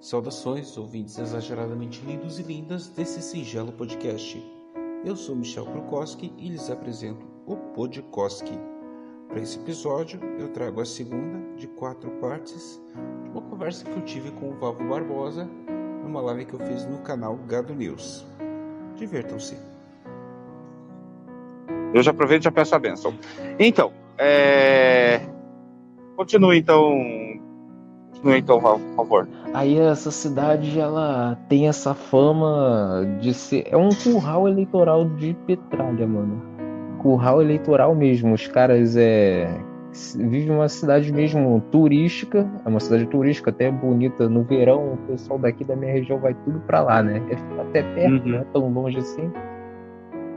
Saudações, ouvintes exageradamente lindos e lindas desse singelo podcast. Eu sou Michel Krukowski e lhes apresento o Podkoski. Para esse episódio, eu trago a segunda de quatro partes de uma conversa que eu tive com o Valvo Barbosa numa live que eu fiz no canal Gado News. Divirtam-se. Eu já aproveito e já peço a benção. Então, é... continue então. Continue então, por favor. Aí essa cidade ela tem essa fama de ser é um curral eleitoral de Petralha, mano. Curral eleitoral mesmo. Os caras é vive uma cidade mesmo turística, é uma cidade turística até bonita no verão. O pessoal daqui da minha região vai tudo para lá, né? É até perto, uhum. não é tão longe assim.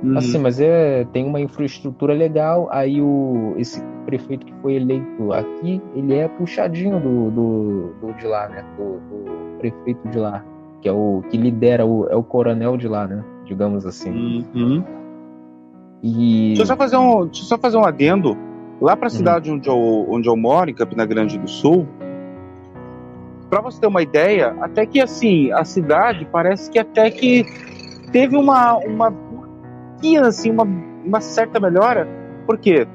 Uhum. Assim, mas é, tem uma infraestrutura legal. Aí o, esse prefeito que foi eleito aqui, ele é puxadinho do, do, do de lá, né? Do, do, prefeito de lá, que é o que lidera, o, é o coronel de lá, né? Digamos assim. Uhum. E... Deixa eu só fazer um, deixa só fazer um adendo. Lá para a uhum. cidade onde, eu, onde eu moro, em Campina Grande do Sul, para você ter uma ideia, até que assim, a cidade parece que até que teve uma, uma assim, uma, uma certa melhora, porque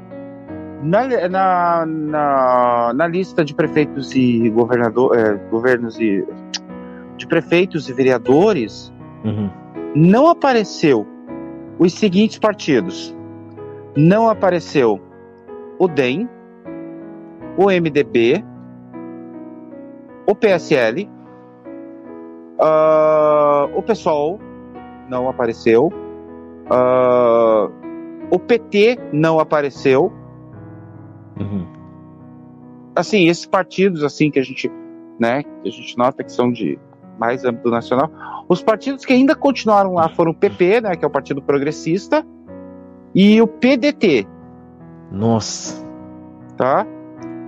na, na, na, na lista de prefeitos e governador, é, governos e de prefeitos e vereadores uhum. não apareceu os seguintes partidos. Não apareceu o DEM, o MDB, o PSL, uh, ah, o PSOL não apareceu, Uh, o PT não apareceu. Uhum. Assim, esses partidos assim que a gente, né, que a gente nota que são de mais âmbito nacional, os partidos que ainda continuaram lá foram o PP, né, que é o Partido Progressista, e o PDT. Nossa. Tá?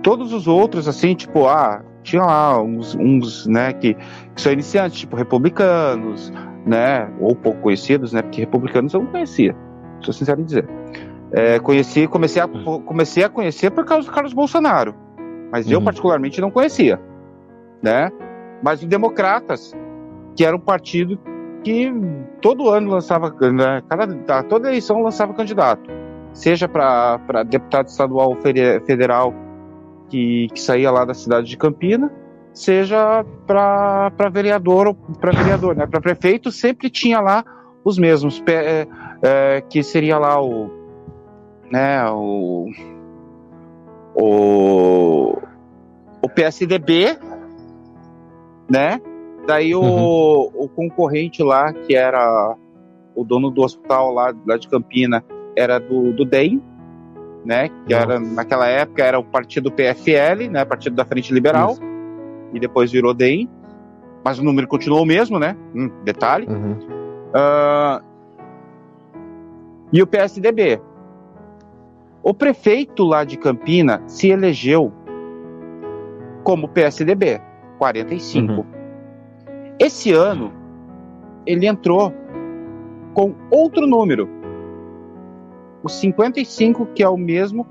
Todos os outros, assim, tipo, ah, tinha lá uns, uns né, que, que são iniciantes, tipo, republicanos, né, ou pouco conhecidos, né, porque republicanos eu não conhecia, sou sincero em dizer. É, conheci, comecei a, comecei a conhecer por causa do Carlos Bolsonaro, mas uhum. eu particularmente não conhecia, né? Mas os democratas, que era um partido que todo ano lançava, né, cada, toda eleição lançava candidato, seja para deputado estadual federal que, que saía lá da cidade de Campina, seja para vereador para vereador, né? Para prefeito sempre tinha lá os mesmos, é, é, que seria lá o, né? O, o, o PSDB, né? Daí o, uhum. o concorrente lá, que era o dono do hospital lá, lá de Campina, era do, do DEM, né? Que era, naquela época era o partido PFL, né? Partido da Frente Liberal. Isso e depois virou DEM, mas o número continuou o mesmo, né? Hum, detalhe. Uhum. Uh, e o PSDB. O prefeito lá de Campina se elegeu como PSDB, 45. Uhum. Esse ano, ele entrou com outro número, o 55, que é o mesmo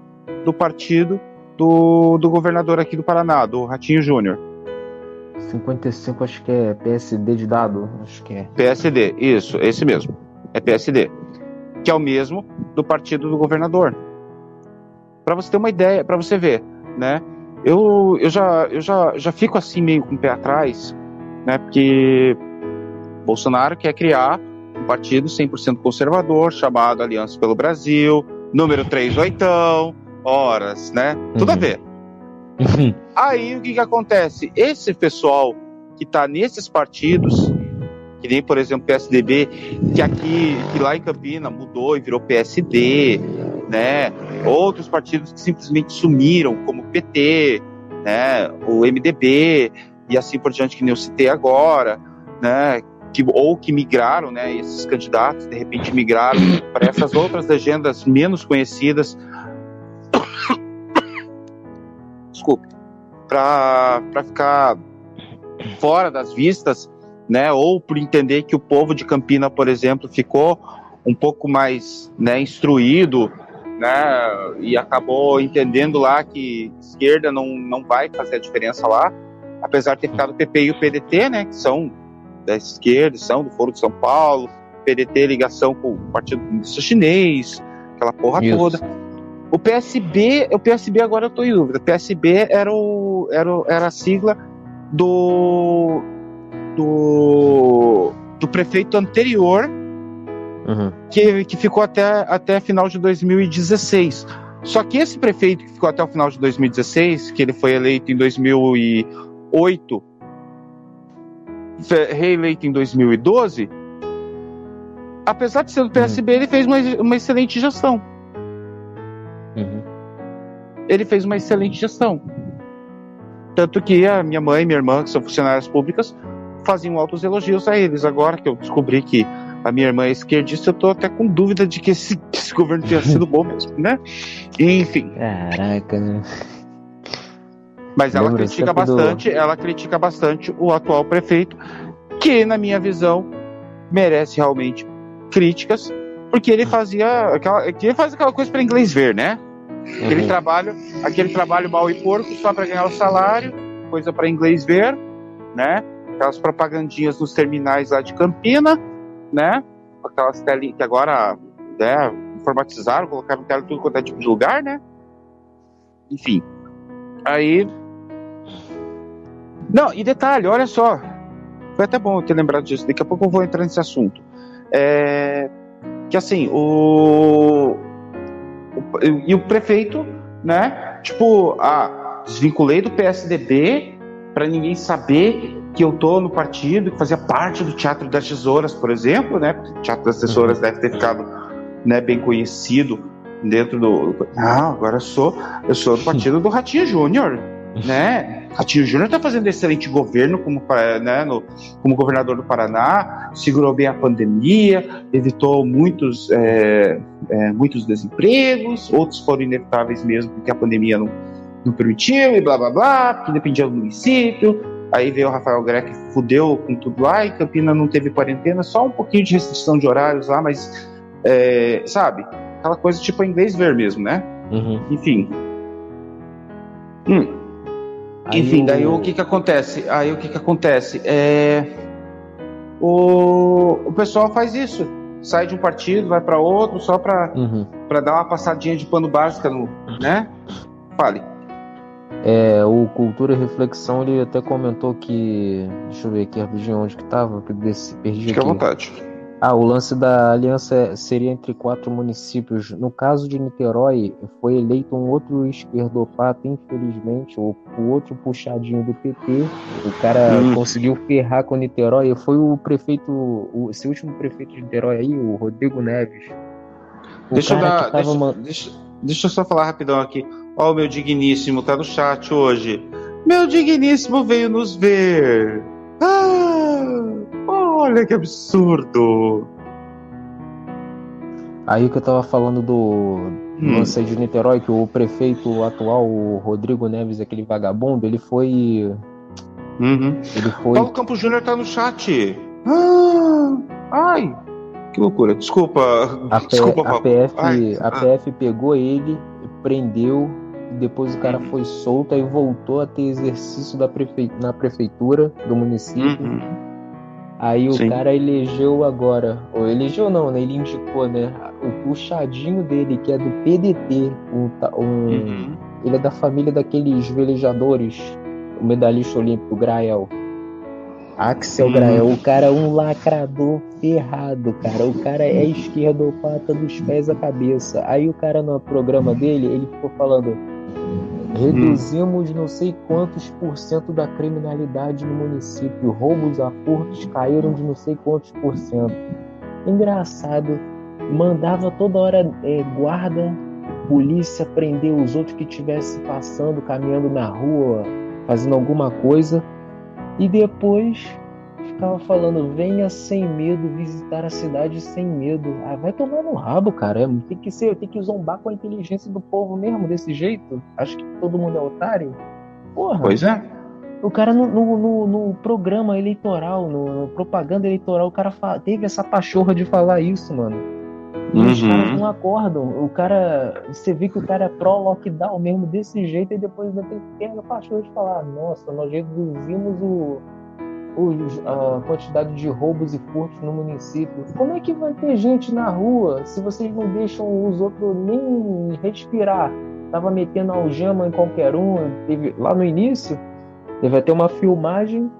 do partido do, do governador aqui do Paraná, do Ratinho Júnior. 55 acho que é PSD de dado, acho que é. PSD, isso, esse mesmo. É PSD. Que é o mesmo do partido do governador. Para você ter uma ideia, para você ver, né? Eu, eu, já, eu já, já fico assim meio com o pé atrás, né? Porque Bolsonaro quer criar um partido 100% conservador chamado Aliança pelo Brasil, número 3 oitão, horas, né? Tudo uhum. a ver. Uhum. Aí o que, que acontece? Esse pessoal que está nesses partidos, que nem por exemplo PSDB, que aqui, que lá em Campina mudou e virou PSD, né? Outros partidos que simplesmente sumiram, como o PT, né? O MDB e assim por diante que nem eu citei agora, né? Que, ou que migraram, né? Esses candidatos de repente migraram para essas outras legendas menos conhecidas desculpe, para ficar fora das vistas, né? Ou por entender que o povo de Campina, por exemplo, ficou um pouco mais né, instruído, né? E acabou entendendo lá que esquerda não, não vai fazer a diferença lá, apesar de ter ficado o PP e o PDT, né, que são da esquerda, são do Foro de São Paulo, PDT ligação com o Partido Comunista Chinês, aquela porra Isso. toda. O PSB, o PSB agora eu tô em dúvida. O PSB era, o, era, era a sigla do, do, do prefeito anterior uhum. que, que ficou até, até final de 2016. Só que esse prefeito que ficou até o final de 2016, que ele foi eleito em 2008, reeleito em 2012, apesar de ser do PSB, uhum. ele fez uma, uma excelente gestão. Ele fez uma excelente gestão. Tanto que a minha mãe e minha irmã, que são funcionárias públicas, faziam altos elogios a eles. Agora que eu descobri que a minha irmã é esquerdista, eu tô até com dúvida de que esse, esse governo tenha sido bom mesmo, né? Enfim. Caraca, né? Mas ela Lembra critica bastante, do... ela critica bastante o atual prefeito, que na minha visão merece realmente críticas, porque ele fazia aquela, que ele faz aquela coisa para inglês ver, né? Aquele uhum. trabalho, aquele trabalho mal e porco só para ganhar o salário, coisa para inglês ver, né? Aquelas propagandinhas nos terminais lá de Campina, né? Aquelas telinhas que agora né, informatizaram, colocaram tela tudo quanto é tipo de lugar, né? Enfim. Aí. Não, e detalhe, olha só. Foi até bom eu ter lembrado disso. Daqui a pouco eu vou entrar nesse assunto. É, que assim, o, o, E o prefeito, né? Tipo, ah, desvinculei do PSDB para ninguém saber que eu tô no partido, que fazia parte do Teatro das Tesouras, por exemplo, né? Porque o Teatro das Tesouras deve ter ficado né, bem conhecido dentro do. Não, agora eu sou, eu sou do partido do Ratinho Júnior né? Ratinho Júnior está fazendo excelente governo como, né, no, como governador do Paraná, segurou bem a pandemia, evitou muitos, é, é, muitos desempregos, outros foram inevitáveis mesmo porque a pandemia não, não permitiu e blá blá blá, porque dependia do município. Aí veio o Rafael Greco e fudeu com tudo lá, e Campina não teve quarentena, só um pouquinho de restrição de horários lá, mas, é, sabe? Aquela coisa tipo inglês ver mesmo, né? Uhum. Enfim. Hum. Enfim, daí o que que acontece? Aí o que que acontece? É... O, o pessoal faz isso. Sai de um partido, vai para outro, só para uhum. Pra dar uma passadinha de pano básica no. né? Fale. É, o Cultura e Reflexão, ele até comentou que. Deixa eu ver aqui rapidinho onde que tava, que desse, perdi Fique aqui. à vontade. Ah, o lance da aliança seria entre quatro municípios. No caso de Niterói, foi eleito um outro esquerdopata, infelizmente, o, o outro puxadinho do PT. O cara hum. conseguiu ferrar com Niterói. Foi o prefeito, o, esse último prefeito de Niterói aí, o Rodrigo Neves. O deixa, eu dar, deixa, uma... deixa, deixa eu só falar rapidão aqui. Ó, o meu digníssimo tá no chat hoje. Meu digníssimo veio nos ver. Ah! Olha que absurdo! Aí que eu tava falando do hum. lance de Niterói, que o prefeito atual, o Rodrigo Neves, aquele vagabundo, ele foi. Uhum. Ele foi. Paulo Campos Júnior tá no chat. Ah, ai, que loucura. Desculpa. A, Desculpa, a PF, ai, a ah. PF pegou ele, prendeu, depois o cara hum. foi solto e voltou a ter exercício da prefe... na prefeitura do município. Uhum. Aí o Sim. cara elegeu agora, ou elegeu não, né? Ele indicou, né? O puxadinho dele, que é do PDT, um, um uhum. ele é da família daqueles velejadores, o medalhista olímpico Grael. Axel uhum. Grael, o cara é um lacrador ferrado, cara. O cara é esquerdopata dos pés à cabeça. Aí o cara no programa dele, ele ficou falando Reduzimos não sei quantos por cento da criminalidade no município. Roubos a furtos caíram de não sei quantos por cento. Engraçado, mandava toda hora é, guarda, polícia prender os outros que estivessem passando, caminhando na rua, fazendo alguma coisa. E depois ficava falando, venha sem medo visitar a cidade sem medo. Ah, vai tomar no rabo, cara. Tem que ser, tem que zombar com a inteligência do povo mesmo, desse jeito. Acho que todo mundo é otário. Porra. Pois é. O cara no, no, no, no programa eleitoral, no, propaganda eleitoral, o cara teve essa pachorra de falar isso, mano. E uhum. os caras não acordam. O cara. Você vê que o cara é pró-lockdown mesmo desse jeito, e depois ainda tem que ter a paixão de falar: nossa, nós reduzimos o, o, a quantidade de roubos e furtos no município. Como é que vai ter gente na rua se vocês não deixam os outros nem respirar? Tava metendo algema em qualquer um. Teve, lá no início, teve até uma filmagem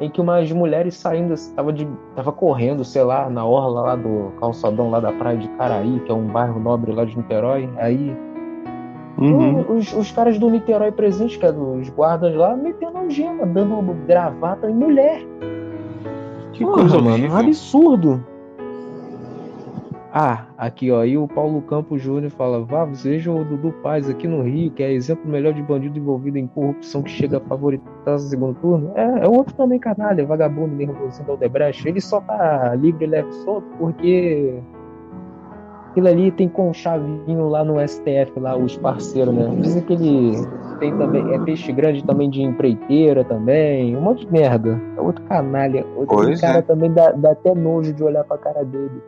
em que umas mulheres saindo, estava de, tava correndo, sei lá, na orla lá do calçadão lá da praia de Caraí, que é um bairro nobre lá de Niterói. Aí uhum. os, os, caras do Niterói presentes, que é dos guardas lá, metendo algema, dando gravata em mulher. Que Porra, coisa, mano, um absurdo. Ah, aqui ó, e o Paulo Campos Júnior fala: Vá, vejam o Dudu Paz aqui no Rio, que é exemplo melhor de bandido envolvido em corrupção que chega a favoritar o segundo turno. É, é outro também canalha, vagabundo nervosinho da Odebrecht. Ele só tá livre e leve solto porque aquilo ali tem conchavinho lá no STF, lá os parceiros, né? Dizem que ele tem também, é peixe grande também de empreiteira também, um monte de merda. É outro canalha. Outro pois cara é. também dá, dá até nojo de olhar pra cara dele.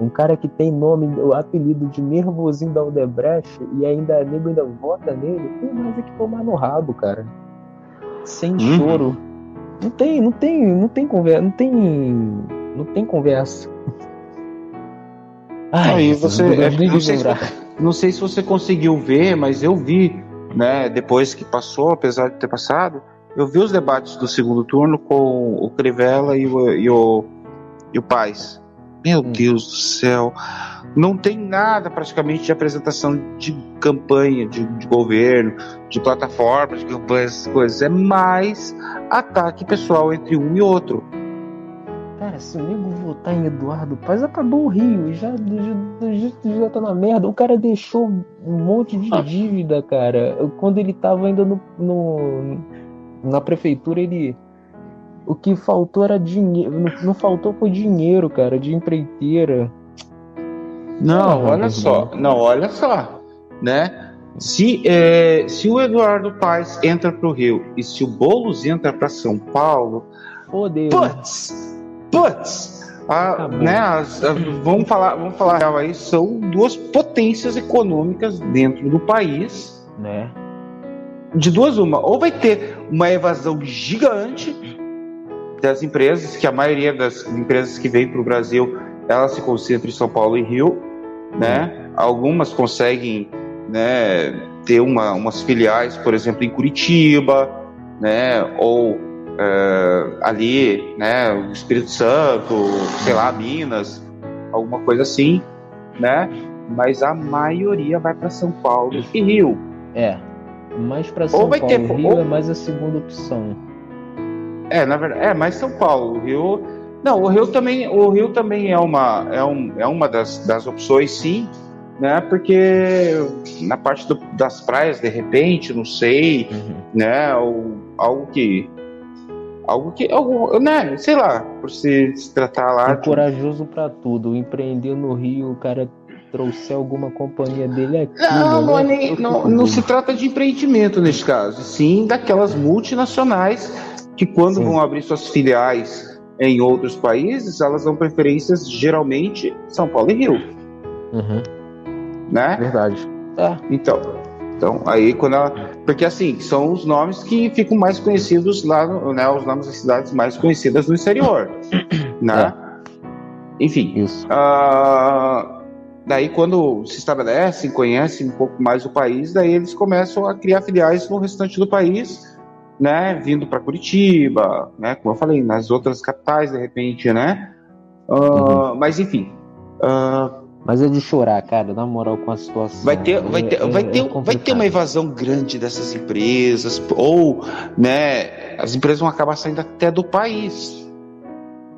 Um cara que tem nome, o apelido de nervosinho da Odebrecht e ainda nego ainda vota nele, tem mais é que tomar no rabo, cara. Sem uhum. choro. Não tem, não tem, não tem conversa, não tem, não tem conversa. Ai, você, não, é, não, sei se, não sei se você conseguiu ver, mas eu vi, né, depois que passou, apesar de ter passado, eu vi os debates do segundo turno com o Crivella e o, e o, e o Paz. Meu hum. Deus do céu. Não tem nada praticamente de apresentação de campanha, de, de governo, de plataforma, de campanha, essas coisas. É mais ataque pessoal entre um e outro. Cara, se o nego votar em Eduardo Paz, acabou o Rio. Já, já, já tá na merda. O cara deixou um monte de ah. dívida, cara. Quando ele tava ainda no, no na prefeitura, ele o que faltou era dinheiro. Não faltou foi dinheiro, cara, de empreiteira. Não, olha só. Não, olha só. Né? Se, é, se o Eduardo Paes entra para o Rio e se o Boulos entra para São Paulo, Fodeu. Putz! Putz! A, né, as, a, vamos falar, vamos falar aí, são duas potências econômicas dentro do país. Né? De duas uma, ou vai ter uma evasão gigante das empresas, que a maioria das empresas que vêm para o Brasil, elas se concentram em São Paulo e Rio, né? Algumas conseguem, né, ter uma, umas filiais, por exemplo, em Curitiba, né? Ou é, ali, né, o Espírito Santo, sei lá, Minas, alguma coisa assim, né? Mas a maioria vai para São Paulo e Rio. É, mais para São Paulo ter, Rio ou... é mais a segunda opção. É, na verdade, é mais São Paulo. O Rio, não, o Rio também, o Rio também é uma, é, um, é uma das, das opções, sim, né? Porque na parte do, das praias, de repente, não sei, uhum. né? Ou, algo que, algo que, algo, né? Sei lá, por se, se tratar lá. É corajoso para tudo. Empreender no Rio, o cara trouxer alguma companhia dele aqui. Não, não, é nem, não, não se trata de empreendimento nesse caso, sim daquelas multinacionais que quando Sim. vão abrir suas filiais em outros países, elas dão preferências geralmente São Paulo e Rio. Uhum. Né? Verdade. É. Então, então aí quando ela, porque assim são os nomes que ficam mais conhecidos lá, no, né? Os nomes das cidades mais conhecidas no exterior, né? É. Enfim. Isso. Uh, daí quando se estabelecem, conhecem um pouco mais o país, daí eles começam a criar filiais no restante do país né, vindo para Curitiba, né, como eu falei, nas outras capitais de repente, né? Uh, uhum. Mas enfim. Uh, mas é de chorar, cara, na moral com a situação. Vai ter, vai ter, é, vai ter, é vai ter uma evasão grande dessas empresas, ou, né, as empresas vão acabar saindo até do país.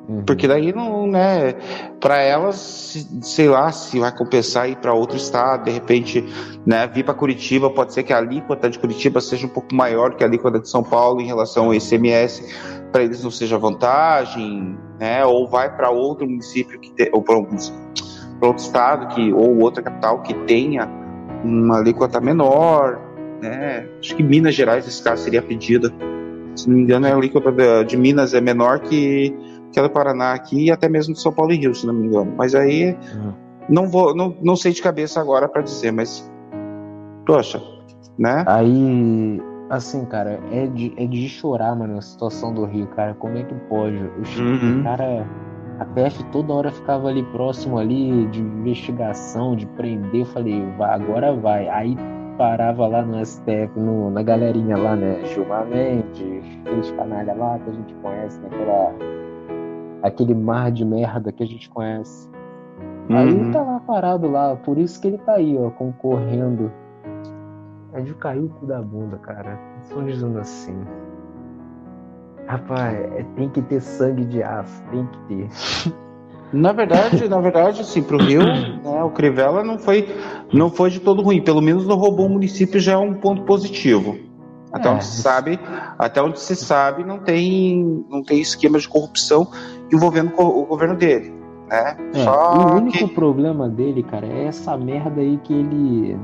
Uhum. Porque daí não, né, para elas, sei lá, se vai compensar ir para outro estado, de repente, né, vir para Curitiba, pode ser que a alíquota de Curitiba seja um pouco maior que a alíquota de São Paulo em relação ao ICMS, para eles não seja vantagem, né, ou vai para outro município que te, ou para outro estado que ou outra capital que tenha uma alíquota menor, né? Acho que Minas Gerais nesse caso seria pedida. Se não me engano, a alíquota de, Minas é menor que que é do Paraná aqui e até mesmo de São Paulo e Rio, se não me engano. Mas aí, uhum. não vou, não, não sei de cabeça agora para dizer, mas poxa, né? Aí, assim, cara, é de, é de chorar, mano, a situação do Rio, cara. Como é que pode? O uhum. cara, a PF toda hora ficava ali próximo ali de investigação, de prender. Eu falei, vai, agora vai. Aí parava lá no STF, no, na galerinha lá, né? Gilmar Mendes, aqueles canalha lá que a gente conhece, naquela. Né? Aquele mar de merda que a gente conhece. Uhum. Aí ele tá lá parado lá, por isso que ele tá aí, ó, concorrendo. É de cair o cu da bunda, cara. Estão dizendo assim. Rapaz, é, tem que ter sangue de aço, tem que ter. Na verdade, na verdade, assim, pro Rio, né, o Crivella não foi, não foi de todo ruim. Pelo menos não roubou o município já é um ponto positivo. Até é. onde se sabe, até onde se sabe, não tem, não tem esquema de corrupção envolvendo o governo dele. Né? É, o único que... problema dele, cara, é essa merda aí que ele.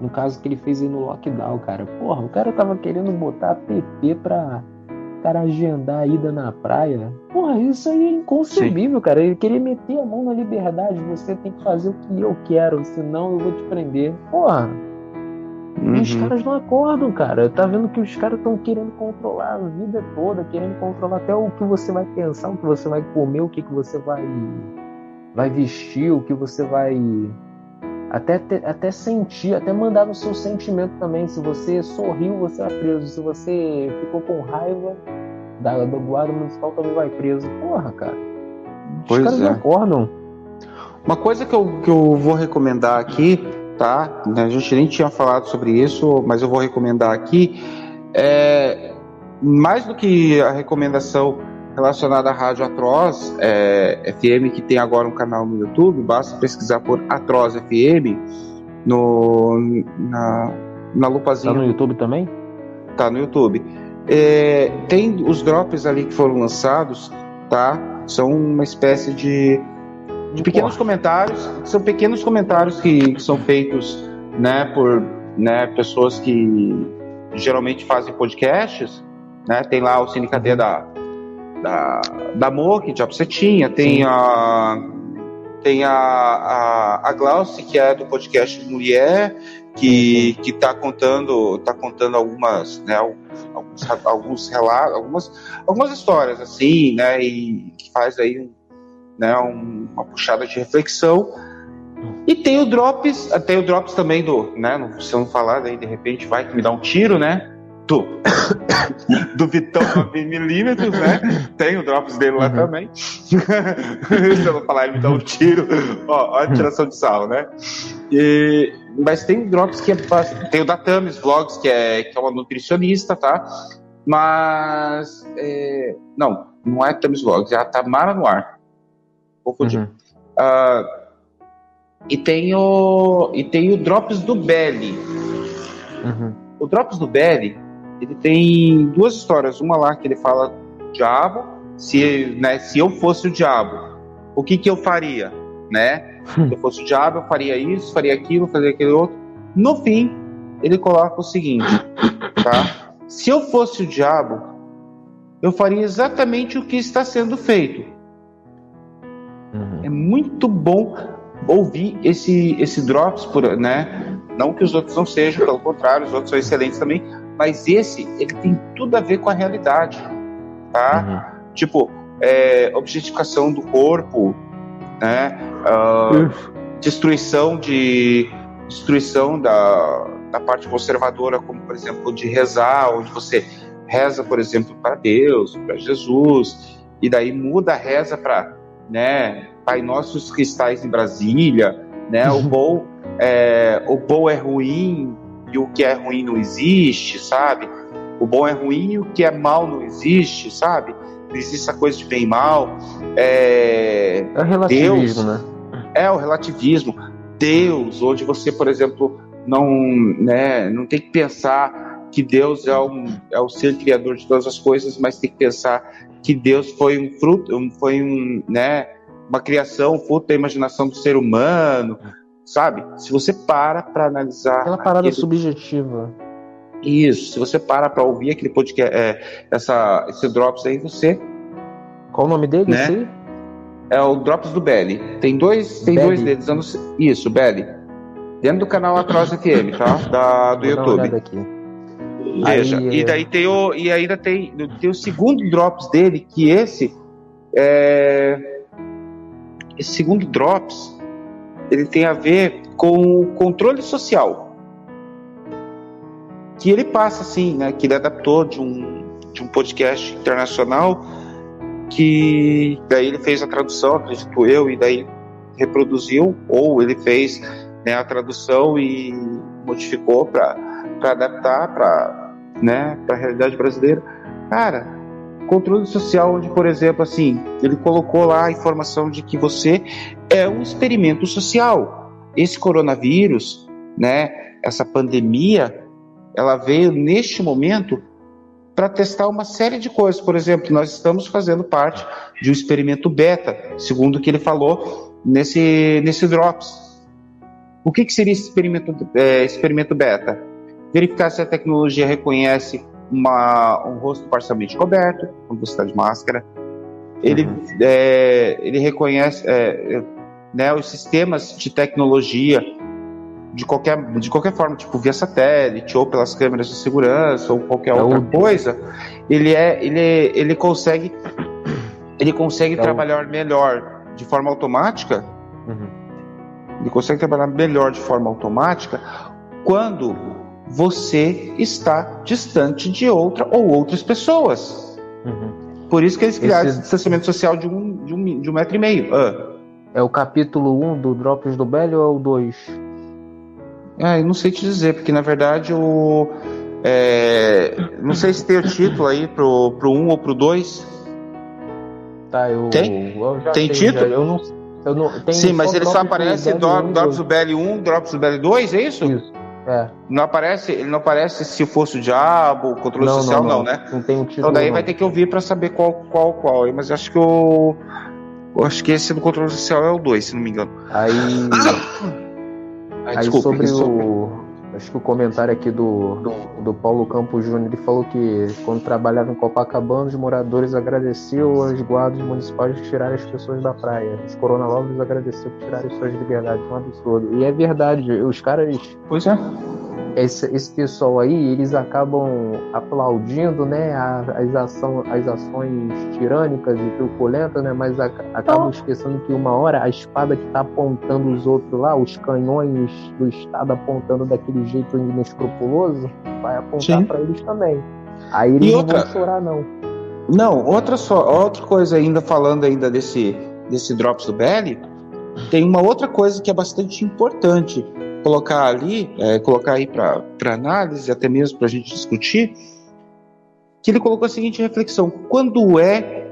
No caso que ele fez aí no lockdown, cara. Porra, o cara tava querendo botar PP pra cara agendar a ida na praia. Porra, isso aí é inconcebível, Sim. cara. Ele queria meter a mão na liberdade. Você tem que fazer o que eu quero, senão eu vou te prender. Porra. Uhum. E os uhum. caras não acordam, cara. Tá vendo que os caras estão querendo controlar a vida toda, querendo controlar até o que você vai pensar, o que você vai comer, o que, que você vai vai vestir, o que você vai até, até sentir, até mandar no seu sentimento também. Se você sorriu, você é preso. Se você ficou com raiva da, do guarda municipal, também vai preso. Porra, cara. Os pois caras é. não acordam. Uma coisa que eu, que eu vou recomendar aqui, tá? A gente nem tinha falado sobre isso, mas eu vou recomendar aqui. É, mais do que a recomendação relacionada à Rádio Atroz é, FM, que tem agora um canal no YouTube, basta pesquisar por Atroz FM no, na, na lupazinha. Tá no YouTube também? Tá no YouTube. É, tem os drops ali que foram lançados, tá? São uma espécie de, de pequenos comentários, são pequenos comentários que, que são feitos, né, por né, pessoas que geralmente fazem podcasts, né? Tem lá o Cine Cadeia da da, da Mo, que já você tinha, tem Sim. a tem a, a, a Glauce, que é do podcast Mulher, que que está contando tá contando algumas né alguns, alguns relatos algumas algumas histórias assim né e que faz aí um, né um, uma puxada de reflexão. E tem o drops tem o drops também do né se eu não falar daí de repente vai que me dá um tiro né do, do Vitão 9mm, né? Tem o drops dele lá uhum. também. Se eu não falar, ele me dá um tiro. Ó, ó a tiração de sal, né? E, mas tem drops que é. Tem o da Tamis Vlogs, que é, que é uma nutricionista, tá? Mas. É, não, não é Tamis Vlogs, é a Tamara Noir. Confundi. Uhum. Uh, e tem o. E tem o Drops do Belly. Uhum. O Drops do Belly ele tem duas histórias. Uma lá que ele fala diabo, se, né, se eu fosse o diabo, o que, que eu faria? Né? Se eu fosse o diabo, eu faria isso, faria aquilo, faria aquele outro. No fim, ele coloca o seguinte, tá? Se eu fosse o diabo, eu faria exatamente o que está sendo feito. Uhum. É muito bom ouvir esse esse drops por, né? Não que os outros não sejam, pelo contrário, os outros são excelentes também, mas esse ele tem tudo a ver com a realidade, tá? Uhum. Tipo, é, objetificação do corpo, né? Uh, destruição de destruição da, da parte conservadora, como por exemplo de rezar, onde você reza, por exemplo, para Deus, para Jesus, e daí muda a reza para, né? Pai Nossos Cristais em Brasília, né? O bom é, o bom é ruim, e o que é ruim não existe, sabe? O bom é ruim e o que é mal não existe, sabe? Não existe essa coisa de bem e mal. É, é o relativismo, Deus, né? É o relativismo. Deus, onde você, por exemplo, não, né, não tem que pensar que Deus é, um, é o ser criador de todas as coisas, mas tem que pensar que Deus foi um fruto, foi um, né, uma criação, fruto da imaginação do ser humano, sabe? Se você para para analisar. Aquela parada aquele... subjetiva. Isso, se você para para ouvir aquele podcast, é, essa, esse Drops aí, você. Qual o nome dele? Né? É o Drops do Belly. Tem dois, tem dois deles. Sei, isso, Belly. Dentro do canal Atroz FM, tá? Da, do Vou YouTube. Veja, aí, e daí tem o. E ainda tem, tem o segundo Drops dele, que esse. É, esse segundo Drops ele tem a ver com o controle social. Que ele passa assim, né? Que ele adaptou de um, de um podcast internacional que daí ele fez a tradução, acredito eu, e daí reproduziu, ou ele fez né, a tradução e modificou para adaptar para né, a realidade brasileira. Cara, controle social, onde, por exemplo, assim, ele colocou lá a informação de que você é um experimento social. Esse coronavírus, né, essa pandemia, ela veio neste momento para testar uma série de coisas. Por exemplo, nós estamos fazendo parte de um experimento beta, segundo o que ele falou nesse, nesse Drops. O que, que seria esse experimento, é, experimento beta? Verificar se a tecnologia reconhece uma, um rosto parcialmente coberto, quando você está de máscara. Ele, uhum. é, ele reconhece é, né, os sistemas de tecnologia de qualquer, de qualquer forma, tipo via satélite ou pelas câmeras de segurança ou qualquer é outra coisa, ele é, ele, ele consegue, ele consegue é trabalhar melhor de forma automática. Uhum. Ele consegue trabalhar melhor de forma automática quando você está distante de outra ou outras pessoas. Uhum. Por isso que eles criaram esse distanciamento social de um, de um, de um metro e meio. Ah. É o capítulo 1 um do Drops do Belly ou é o 2? Ah, eu não sei te dizer, porque na verdade o. É, não sei se tem o título aí pro, pro 1 um ou pro 2. Tá, eu. Tem? Eu tem título? Já, eu não, eu não, Sim, mas ele só aparece Drops, Drops do Belly 1, Drops do Belly 2, é isso? Isso. É. Não aparece, ele não aparece se fosse o diabo, o controle não, social, não, não, né? Não tem um título. Então daí vai ter que ouvir para saber qual, qual, qual. Mas acho que o. Eu acho que esse do controle social é o 2, se não me engano. Aí. Aí desculpa, sobre o. Acho que o comentário aqui do, do, do, Paulo Campos Júnior, ele falou que quando trabalhava em Copacabana, os moradores agradeciam aos guardas municipais de tirar as pessoas da praia. Os coronavírus agradeciam por tirar as suas liberdades. Um absurdo. E é verdade, os caras. Pois é esse, esse pessoal aí, eles acabam aplaudindo, né, as, ação, as ações tirânicas e truculentas, né, mas a, acabam oh. esquecendo que uma hora a espada que está apontando os outros lá, os canhões do Estado apontando daquele jeito inescrupuloso, vai apontar para eles também. Aí eles e não outra... vão chorar, não. Não, outra, só, outra coisa ainda, falando ainda desse, desse Drops do Belly, tem uma outra coisa que é bastante importante colocar ali, é, colocar aí para análise, até mesmo para a gente discutir, que ele colocou a seguinte reflexão: quando é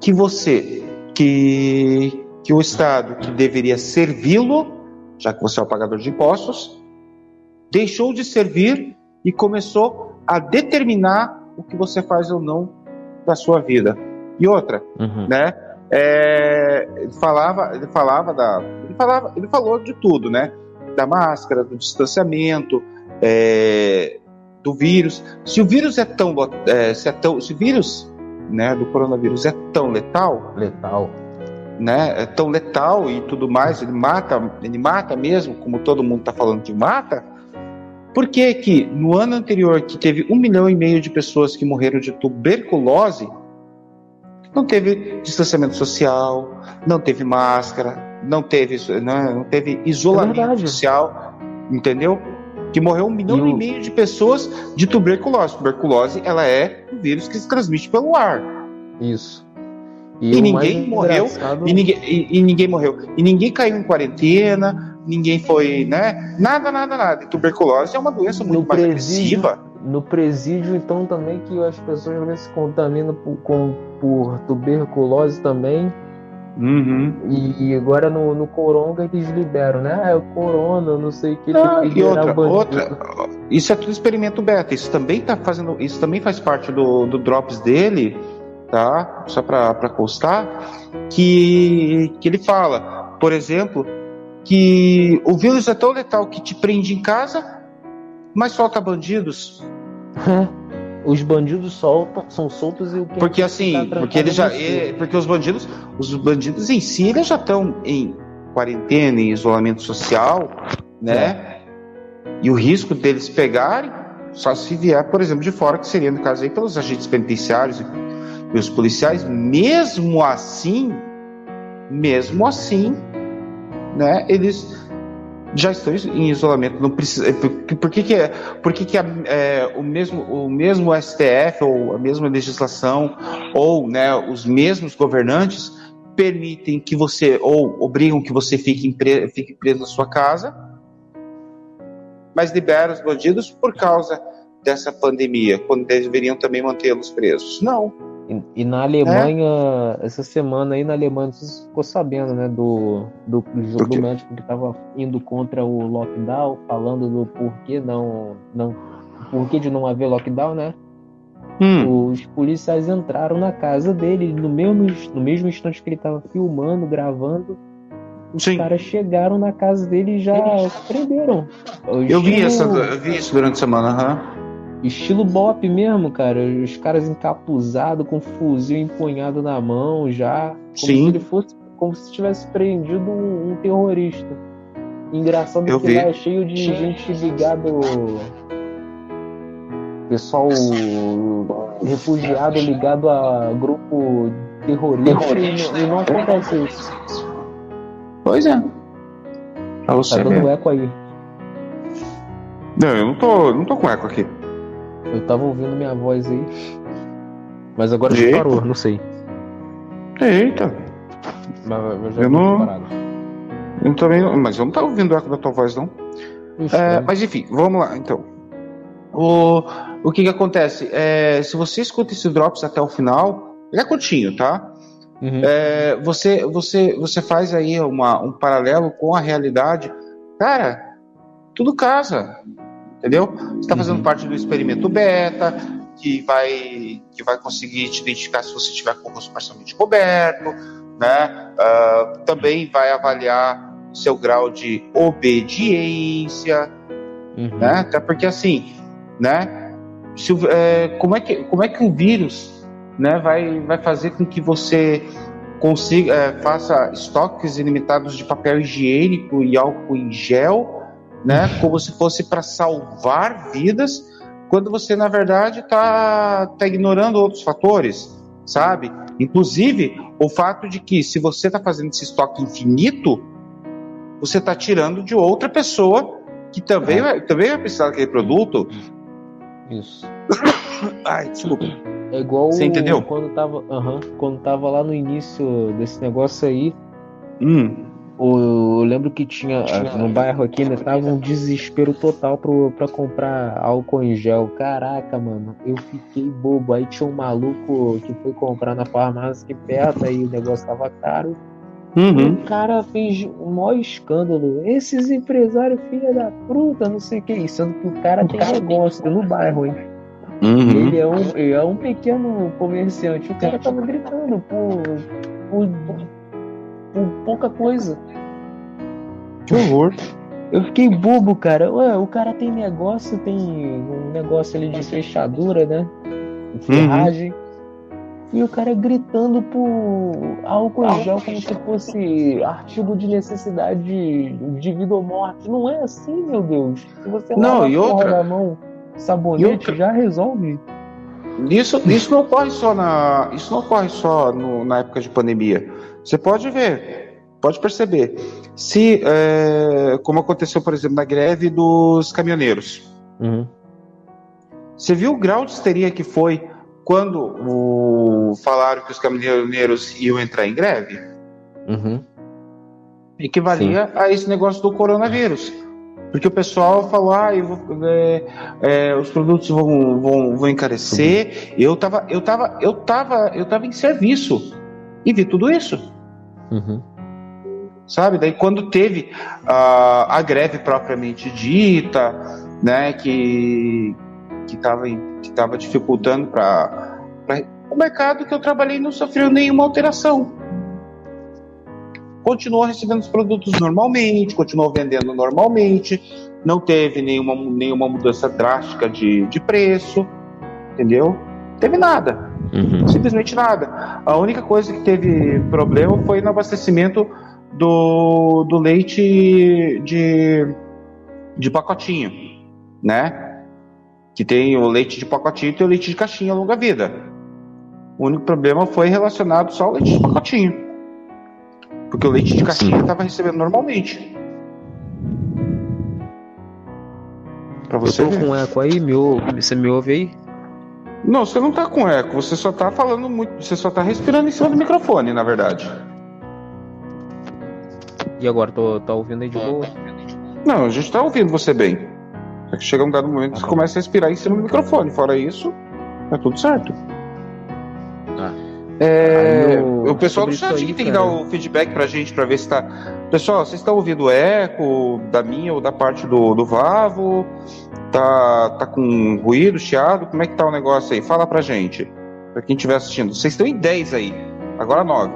que você, que, que o Estado que deveria servi-lo, já que você é o pagador de impostos, deixou de servir e começou a determinar o que você faz ou não da sua vida. E outra, uhum. né? É, ele falava, ele falava da, ele falava, ele falou de tudo, né? Da máscara, do distanciamento, é, do vírus. Se o vírus é tão, é, se, é tão, se o vírus, né, do coronavírus é tão letal, letal, né, é tão letal e tudo mais, ele mata, ele mata mesmo, como todo mundo está falando que mata. Por que que no ano anterior que teve um milhão e meio de pessoas que morreram de tuberculose, não teve distanciamento social, não teve máscara, não teve, não, não teve isolamento é social, entendeu? Que morreu um milhão e, e meio de pessoas de tuberculose. Tuberculose, ela é um vírus que se transmite pelo ar. Isso. E, e ninguém morreu. Engraçado... E, ninguém, e, e, ninguém morreu. E ninguém caiu em quarentena, ninguém foi, né? Nada, nada, nada. E tuberculose é uma doença muito no mais presídio, agressiva. No presídio, então, também que as pessoas se contaminam por, com, por tuberculose também. Uhum. E, e, agora no, no Coronga eles liberam, né? Ah, é o Corona, não sei o que. Não, e outra, outra, isso é tudo experimento beta. Isso também tá fazendo, isso também faz parte do, do drops dele, tá? Só para constar que que ele fala, por exemplo, que o vírus é tão letal que te prende em casa, mas solta bandidos. Os bandidos soltam, são soltos e o que Porque assim, tá porque eles já. é, porque os bandidos. Os bandidos em si eles já estão em quarentena, em isolamento social, né? É. E o risco deles pegarem só se vier, por exemplo, de fora, que seria no caso aí pelos agentes penitenciários e os policiais, mesmo assim, mesmo assim, né, eles já estão em isolamento. Não precisa. Por, por que, que, é, por que, que é, o, mesmo, o mesmo STF ou a mesma legislação ou né, os mesmos governantes permitem que você ou obrigam que você fique, fique preso na sua casa, mas liberam os bandidos por causa dessa pandemia, quando deveriam também mantê-los presos? Não. E, e na Alemanha, é? essa semana aí na Alemanha, você ficou sabendo, né, do, do, do, do médico que estava indo contra o lockdown, falando do porquê não, não porquê de não haver lockdown, né? Hum. Os policiais entraram na casa dele no mesmo, no mesmo instante que ele estava filmando, gravando. Os Sim. caras chegaram na casa dele e já prenderam. Eu, vi, essa, eu vi isso durante a semana. Uhum. Estilo Bop mesmo, cara. Os caras encapuzados, com fuzil empunhado na mão já. Como Sim. se ele fosse. Como se tivesse prendido um, um terrorista. Engraçado Eu que vi. lá é cheio de Sim. gente ligado. Pessoal refugiado ligado a grupo terrorista, terrorista. E, não, acontece isso. Pois é. Pra você tá dando eco aí. Não, eu não tô, não tô com eco aqui. Eu tava ouvindo minha voz aí. Mas agora já parou, não sei. Eita. Mas eu eu não. Parado. Eu também não, mas eu não tava ouvindo o eco da tua voz, não. Ixi, é, mas enfim, vamos lá então. O, o que que acontece? É, se você escuta esse Drops até o final, ele é curtinho, tá? Uhum. É, você, você, você faz aí uma, um paralelo com a realidade. Cara, tudo casa entendeu? Você está fazendo uhum. parte do experimento beta, que vai, que vai conseguir te identificar se você tiver com o rosto parcialmente coberto, né? Uh, também vai avaliar seu grau de obediência, uhum. né? Até porque assim, né? Se, é, como, é que, como é que o vírus né, vai, vai fazer com que você consiga é, faça estoques ilimitados de papel higiênico e álcool em gel né? Como se fosse para salvar vidas, quando você na verdade está tá ignorando outros fatores, sabe? Inclusive o fato de que se você está fazendo esse estoque infinito, você está tirando de outra pessoa que também, é. vai, também vai precisar daquele produto. Isso. Ai, desculpa. É igual Você entendeu? quando tava, uhum, quando tava lá no início desse negócio aí. Hum. Eu lembro que tinha, no bairro aqui, né, tava um desespero total pro, pra comprar álcool em gel. Caraca, mano, eu fiquei bobo. Aí tinha um maluco que foi comprar na farmácia aqui perto, aí o negócio tava caro. Uhum. O cara fez um maior escândalo. Esses empresários, filha da fruta, não sei o que. Sendo que o cara tem negócio no bairro, hein? Uhum. Ele, é um, ele é um pequeno comerciante. O cara tava gritando por, por por pouca coisa. Que horror. Eu fiquei bobo, cara. Ué, o cara tem negócio, tem um negócio ali de fechadura, né? Ferragem. Uhum. E o cara gritando por álcool em gel como se fosse artigo de necessidade de vida ou morte. Não é assim, meu Deus. Se você não, e outra... na mão sabonete, outra... já resolve. Isso, isso não ocorre só na, isso não ocorre só no, na época de pandemia. Você pode ver, pode perceber. Se, é, como aconteceu, por exemplo, na greve dos caminhoneiros. Uhum. Você viu o grau de histeria que foi quando o, falaram que os caminhoneiros iam entrar em greve? Uhum. Equivalia Sim. a esse negócio do coronavírus. Porque o pessoal falou, ah, vou, é, é, os produtos vão, vão, vão encarecer. Uhum. Eu tava, eu tava, eu tava, eu tava em serviço e vi tudo isso. Uhum. Sabe? Daí quando teve uh, a greve propriamente dita, né, que que estava que tava dificultando para o mercado que eu trabalhei não sofreu nenhuma alteração. Continuou recebendo os produtos normalmente, continuou vendendo normalmente, não teve nenhuma, nenhuma mudança drástica de, de preço, entendeu? Teve nada. Uhum. Simplesmente nada. A única coisa que teve problema foi no abastecimento do, do leite de, de pacotinho, né? Que tem o leite de pacotinho e tem o leite de caixinha longa vida. O único problema foi relacionado só ao leite de pacotinho. Porque o leite de caixinha estava recebendo normalmente. Pra você Eu tô ver. com eco aí, meu, você me ouve aí? Não, você não tá com eco, você só tá falando muito, você só tá respirando em cima do microfone, na verdade. E agora, tô, tá ouvindo aí de boa? Não, a gente tá ouvindo você bem. É que chega um dado momento que você começa a respirar em cima do microfone. Fora isso, tá tudo certo. É, eu, o pessoal do chat aí, tem que dar o feedback pra gente pra ver se tá. Pessoal, vocês estão ouvindo eco da minha ou da parte do, do Vavo? Tá, tá com ruído, chiado? Como é que tá o negócio aí? Fala pra gente. Pra quem estiver assistindo. Vocês estão em 10 aí, agora 9.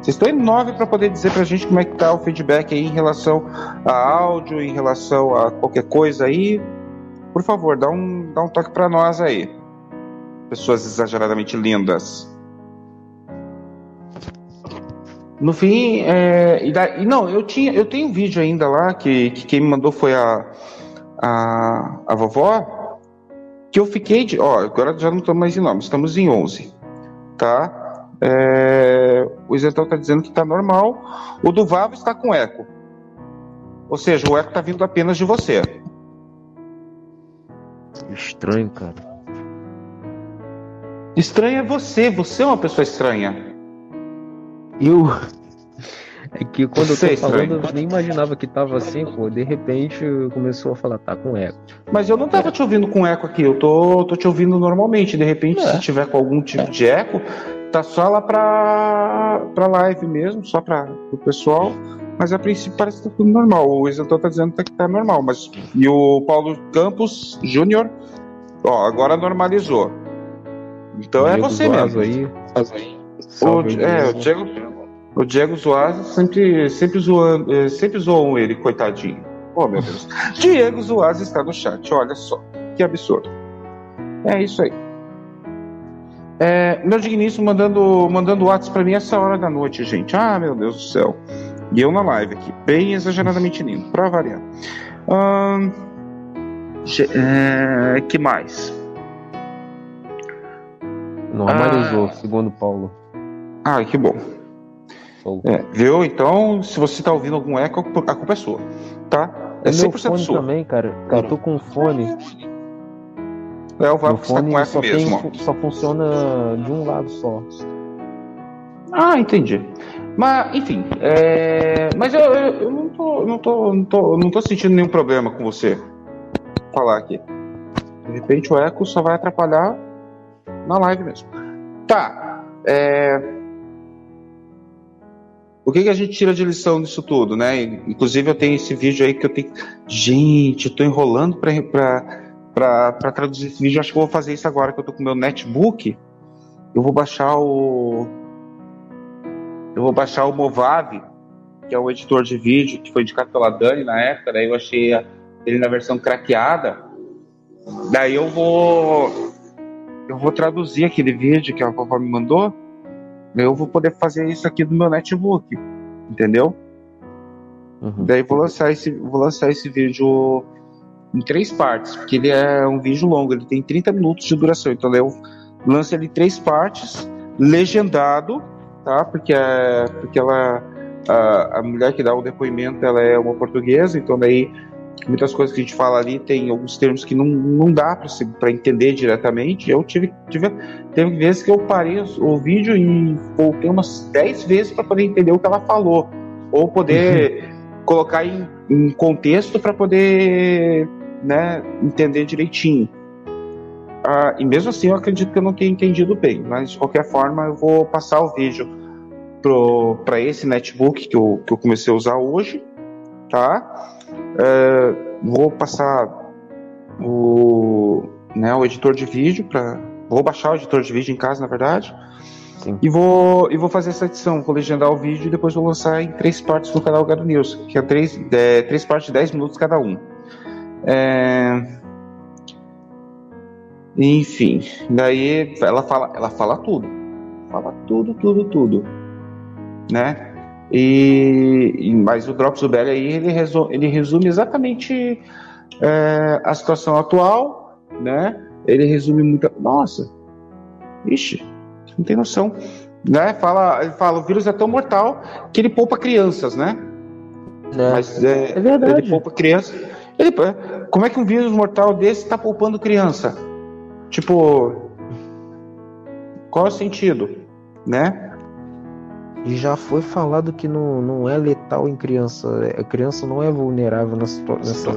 Vocês estão em 9 para poder dizer pra gente como é que tá o feedback aí em relação a áudio, em relação a qualquer coisa aí. Por favor, dá um, dá um toque para nós aí. Pessoas exageradamente lindas. No fim, é, e daí, não, eu tinha, eu tenho um vídeo ainda lá que, que quem me mandou foi a, a, a vovó, que eu fiquei de, ó, agora já não estamos mais em nome, estamos em 11, tá? É, o isentão está dizendo que está normal, o do Vavo está com eco, ou seja, o eco está vindo apenas de você. Estranho, cara. Estranho é você, você é uma pessoa estranha. Eu. É que quando eu tô é falando, eu nem imaginava que tava assim, pô. De repente começou a falar, tá com eco. Mas eu não tava te ouvindo com eco aqui, eu tô, tô te ouvindo normalmente. De repente, é. se tiver com algum tipo de eco, tá só lá pra, pra live mesmo, só pra o pessoal. Mas a princípio parece que tá tudo normal. O Isador tá dizendo que tá normal. Mas... E o Paulo Campos Júnior, ó, agora normalizou. Então é você mesmo. Aí. O, é, o Diego, o Diego Zoaz sempre, sempre, zoando, é, sempre zoam ele, coitadinho. Oh, meu Deus. Diego Zoaz está no chat, olha só. Que absurdo. É isso aí. É, meu digníssimo mandando, mandando WhatsApp pra mim essa hora da noite, gente. Ah, meu Deus do céu. E eu na live aqui, bem exageradamente lindo, pra variar. Hum, é, que mais? Normalizou, ah, segundo Paulo. Ah, que bom. É, viu? Então, se você tá ouvindo algum eco, a culpa é sua, tá? É, é 100% meu fone sua. também, cara. Eu tô com fone. É, o Vapo está com eco mesmo. Tem, só funciona de um lado só. Ah, entendi. Mas, enfim, é... mas eu, eu, eu, não, tô, não, tô, não, tô, não tô sentindo nenhum problema com você falar aqui. De repente o eco só vai atrapalhar na live mesmo. Tá. É... O que, que a gente tira de lição disso tudo, né? Inclusive eu tenho esse vídeo aí que eu tenho. Gente, eu tô enrolando para traduzir esse vídeo. Acho que eu vou fazer isso agora que eu tô com meu netbook. Eu vou baixar o. Eu vou baixar o Movave, que é o editor de vídeo que foi indicado pela Dani na época. Daí eu achei ele na versão craqueada. Daí eu vou. Eu vou traduzir aquele vídeo que a vovó me mandou eu vou poder fazer isso aqui do meu netbook, entendeu? Uhum. Daí vou lançar esse, vou lançar esse vídeo em três partes, porque ele é um vídeo longo, ele tem 30 minutos de duração, então eu lanço ele em três partes, legendado, tá? Porque é, porque ela a, a mulher que dá o depoimento, ela é uma portuguesa, então daí muitas coisas que a gente fala ali tem alguns termos que não, não dá para entender diretamente. Eu tive, tive teve vezes que eu parei o, o vídeo e voltei umas 10 vezes para poder entender o que ela falou, ou poder uhum. colocar em, em contexto para poder né, entender direitinho. Ah, e mesmo assim, eu acredito que eu não tenha entendido bem, mas de qualquer forma, eu vou passar o vídeo para esse netbook que eu, que eu comecei a usar hoje, tá? É, vou passar o, né, o editor de vídeo para vou baixar o editor de vídeo em casa, na verdade. Sim. E vou, e vou fazer essa edição, vou legendar o vídeo e depois vou lançar em três partes no canal Gado News, que é três, é, três partes de 10 minutos cada um. É... Enfim, daí ela fala, ela fala tudo. Fala tudo, tudo, tudo. Né? E, mas o Drops Zubelli aí ele, resume, ele resume exatamente é, a situação atual, né? Ele resume muita. Nossa, ixi, não tem noção. Né? Fala, ele fala, o vírus é tão mortal que ele poupa crianças, né? É, Mas é, é verdade. Ele poupa crianças. Ele, como é que um vírus mortal desse está poupando criança? Tipo, qual é o sentido, né? E já foi falado que não, não é letal em criança. A criança não é vulnerável nessa, nessa,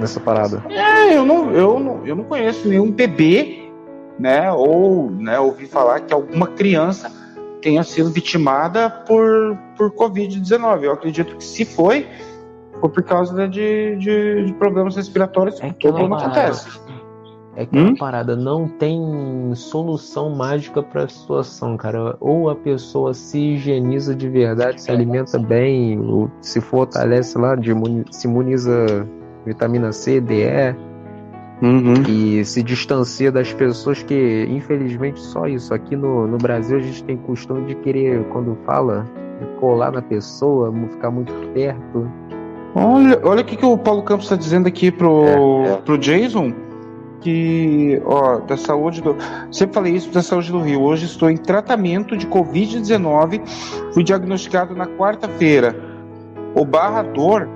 nessa parada. É, eu não, eu, não, eu não conheço nenhum bebê, né? Ou né, ouvi falar que alguma criança tenha sido vitimada por, por Covid-19. Eu acredito que se foi, foi por causa de, de, de problemas respiratórios é que todo mundo acontece. É que hum? a parada não tem solução mágica para a situação, cara. Ou a pessoa se higieniza de verdade, se alimenta bem, ou se fortalece lá, de se imuniza vitamina C, DE, uhum. e se distancia das pessoas que, infelizmente, só isso. Aqui no, no Brasil a gente tem costume de querer, quando fala, colar na pessoa, ficar muito perto. Olha, olha o que, que o Paulo Campos está dizendo aqui pro, é, é. pro Jason que, ó, da saúde do. Sempre falei isso da saúde do Rio. Hoje estou em tratamento de Covid-19. Fui diagnosticado na quarta-feira. O Barrador.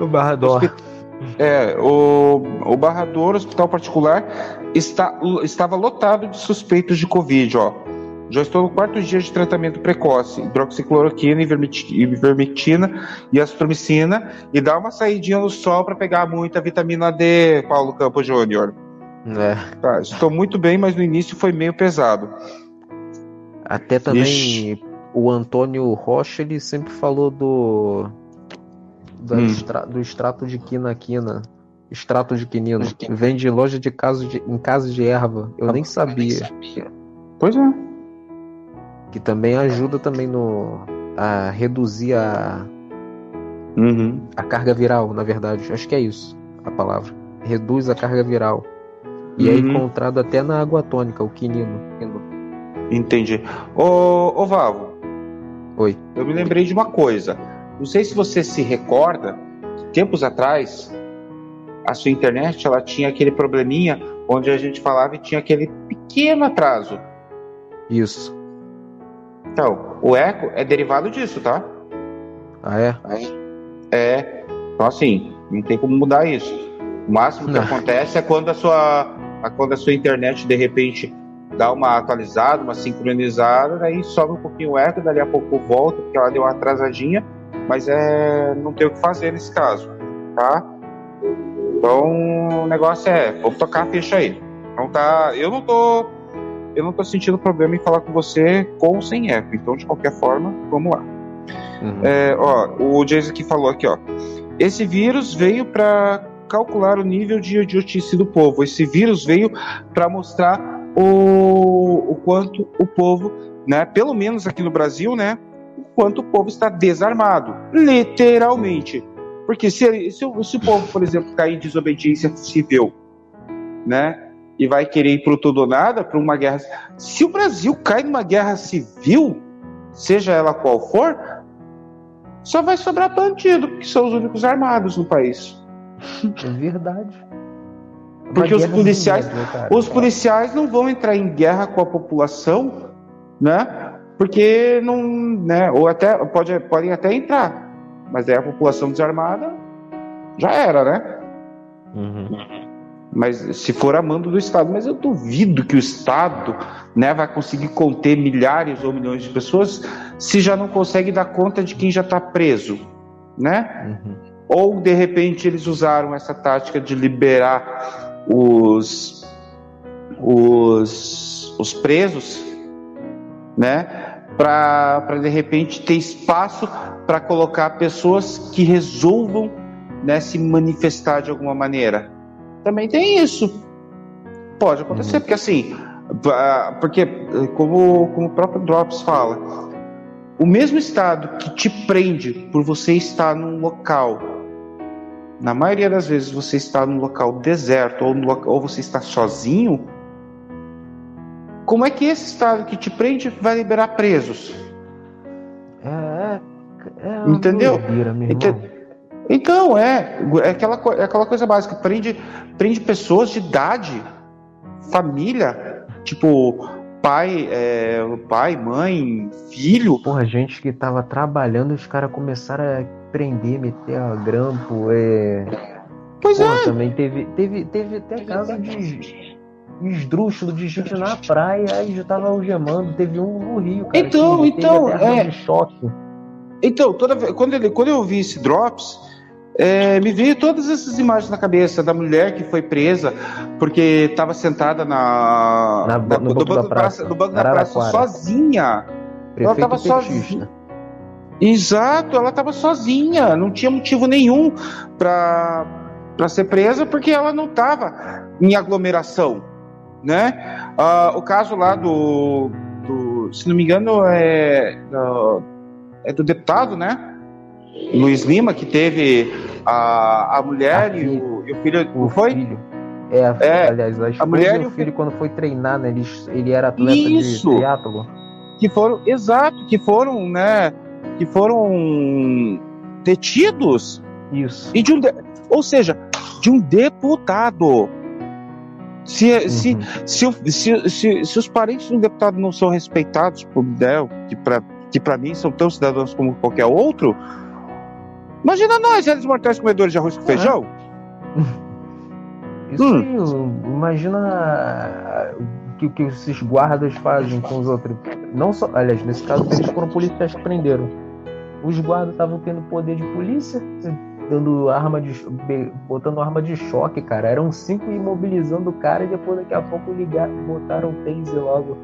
O Barrador. É, o, o Barrador, hospital particular, está, estava lotado de suspeitos de Covid, ó. Já estou no quarto dia de tratamento precoce, hidroxicloroquina, ivermectina e astromicina, e dá uma saidinha no sol para pegar muita vitamina D, Paulo Campos Júnior. É. Tá, estou muito bem, mas no início foi meio pesado. Até também Ixi. o Antônio Rocha, ele sempre falou do do, hum. extra, do extrato de quina-quina. Extrato de quinino. Vende em loja de caso de, em casa de erva. Eu nem sabia. Pois é que também ajuda também no a reduzir a uhum. a carga viral, na verdade. Acho que é isso a palavra. Reduz a carga viral. E é uhum. é encontrado até na água tônica, o quinino. Entendi. Ô, ô Vavo. Oi. Eu me lembrei de uma coisa. Não sei se você se recorda, tempos atrás, a sua internet ela tinha aquele probleminha onde a gente falava e tinha aquele pequeno atraso. Isso. Então, o eco é derivado disso, tá? Ah, é? É. Então, assim, não tem como mudar isso. O máximo que não. acontece é quando a sua, quando a sua internet, de repente, dá uma atualizada, uma sincronizada, daí sobe um pouquinho o eco, dali a pouco volta, porque ela deu uma atrasadinha, mas é, não tem o que fazer nesse caso, tá? Então, o negócio é, vamos tocar a ficha aí. Então tá, eu não tô eu não estou sentindo problema em falar com você com ou sem eco. Então, de qualquer forma, vamos lá. Uhum. É, ó, o Jason aqui falou aqui, ó. Esse vírus veio para calcular o nível de idiotice do povo. Esse vírus veio para mostrar o, o quanto o povo, né, pelo menos aqui no Brasil, né, o quanto o povo está desarmado, literalmente. Porque se, se, se o povo, por exemplo, cair em desobediência civil, né, e vai querer ir para o tudo ou nada, para uma guerra. Se o Brasil cai numa guerra civil, seja ela qual for, só vai sobrar bandido, que são os únicos armados no país. É verdade. Porque os policiais, né, os policiais não vão entrar em guerra com a população, né? Porque não, né? Ou até pode, podem até entrar, mas aí a população desarmada já era, né? Uhum mas se for a mando do Estado. Mas eu duvido que o Estado né, vai conseguir conter milhares ou milhões de pessoas se já não consegue dar conta de quem já está preso, né? Uhum. Ou de repente eles usaram essa tática de liberar os os, os presos, né? Para de repente ter espaço para colocar pessoas que resolvam né, se manifestar de alguma maneira também tem isso. Pode acontecer, uhum. porque assim, porque como, como o próprio Drops fala, o mesmo estado que te prende por você estar num local na maioria das vezes você está num local deserto ou, ou você está sozinho, como é que esse estado que te prende vai liberar presos? É, é, é Entendeu? Então, então, é, é aquela, é aquela coisa básica, prende, prende pessoas de idade, família, tipo, pai, é, pai, mãe, filho. Porra, gente que tava trabalhando, os caras começaram a prender, meter a grampo, é. Pois Porra, é. também teve, teve, teve até caso de esdrúxulo de gente na praia e já tava algemando. Teve um no Rio, cara. Então, então, é. De choque. Então, toda vez, quando, ele, quando eu vi esse Drops, é, me veio todas essas imagens na cabeça da mulher que foi presa porque estava sentada na, na, na, no, banco da praça, no banco da praça sozinha. Prefeito ela estava sozinha. Exato, ela estava sozinha, não tinha motivo nenhum para para ser presa porque ela não estava em aglomeração, né? Uh, o caso lá do, do, se não me engano é do, é do deputado, né? Luiz Lima, que teve a, a mulher a e, o, e, o, filho. O foi? Filho. É, a, é, aliás, a, a mulher e o filho, quando foi treinar, né, ele, ele era atleta Isso. de triatlo. Que foram, exato, que foram, né, que foram detidos. Isso. E de um, ou seja, de um deputado. Se, uhum. se, se, se, se, se, os parentes de um deputado não são respeitados por né, que para que para mim são tão cidadãos como qualquer outro, Imagina nós, eles mortais comedores de arroz com feijão. Isso hum. aí, imagina o que, que esses guardas fazem com os outros. Não só, aliás, nesse caso eles foram policiais que prenderam. Os guardas estavam tendo poder de polícia, dando arma de botando arma de choque, cara. Eram cinco imobilizando o cara e depois daqui a pouco ligaram, botaram o taser logo.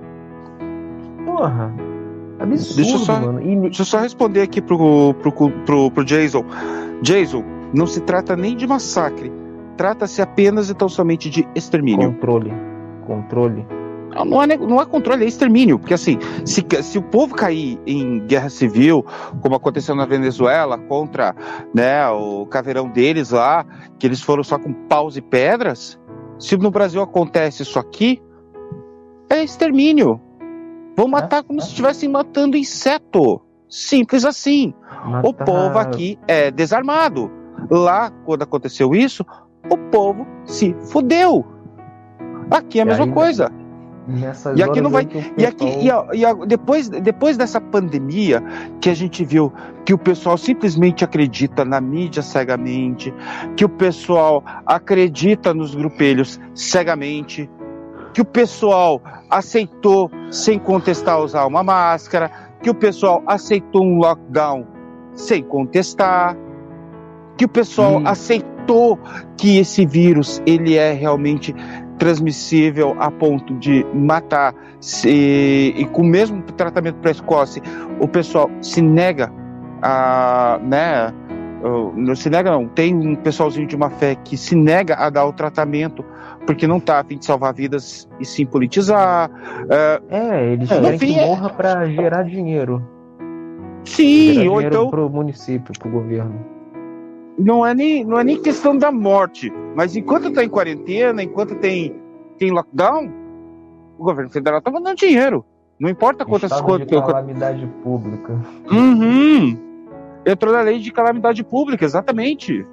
Porra, Absurdo, deixa eu só, mano. E... Deixa eu só responder aqui pro, pro, pro, pro Jason. Jason, não se trata nem de massacre. Trata-se apenas e tão somente de extermínio. Controle. Controle. Não é, não é controle, é extermínio. Porque assim, se, se o povo cair em guerra civil, como aconteceu na Venezuela, contra né, o caveirão deles lá, que eles foram só com paus e pedras, se no Brasil acontece isso aqui, é extermínio. Vão é, matar como é. se estivessem matando inseto. Simples assim. Matar... O povo aqui é desarmado. Lá, quando aconteceu isso, o povo se fudeu. Aqui é a e mesma aí, coisa. E aqui não vai. E aqui e, e, depois, depois dessa pandemia que a gente viu que o pessoal simplesmente acredita na mídia cegamente, que o pessoal acredita nos grupelhos cegamente, que o pessoal aceitou sem contestar usar uma máscara, que o pessoal aceitou um lockdown sem contestar, que o pessoal hum. aceitou que esse vírus ele é realmente transmissível a ponto de matar se, e com o mesmo tratamento precoce o pessoal se nega a né não se nega não tem um pessoalzinho de uma fé que se nega a dar o tratamento porque não está a fim de salvar vidas e sim politizar. Uh, é, eles querem fim, que é- morra para gerar dinheiro. Sim, gerar ou então para o município, para o governo. Não é nem não é nem questão da morte, mas enquanto está em quarentena, enquanto tem tem lockdown, o governo federal está mandando dinheiro. Não importa quantas coisas. De calamidade pública. Uhum. Entrou na lei de calamidade pública, exatamente.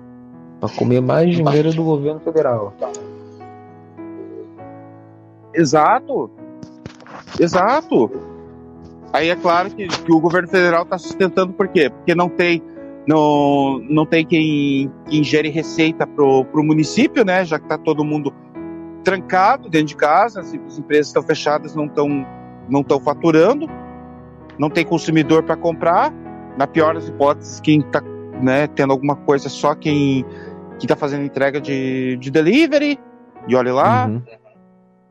Para comer mais dinheiro do governo federal. Exato. Exato. Aí é claro que, que o governo federal está sustentando por quê? Porque não tem não, não tem quem, quem gere receita pro, pro município, né? Já que está todo mundo trancado dentro de casa, as, as empresas estão fechadas, não estão não estão faturando, não tem consumidor para comprar. Na pior das hipóteses, quem está né, tendo alguma coisa só quem que está fazendo entrega de, de delivery. E olha lá. Uhum.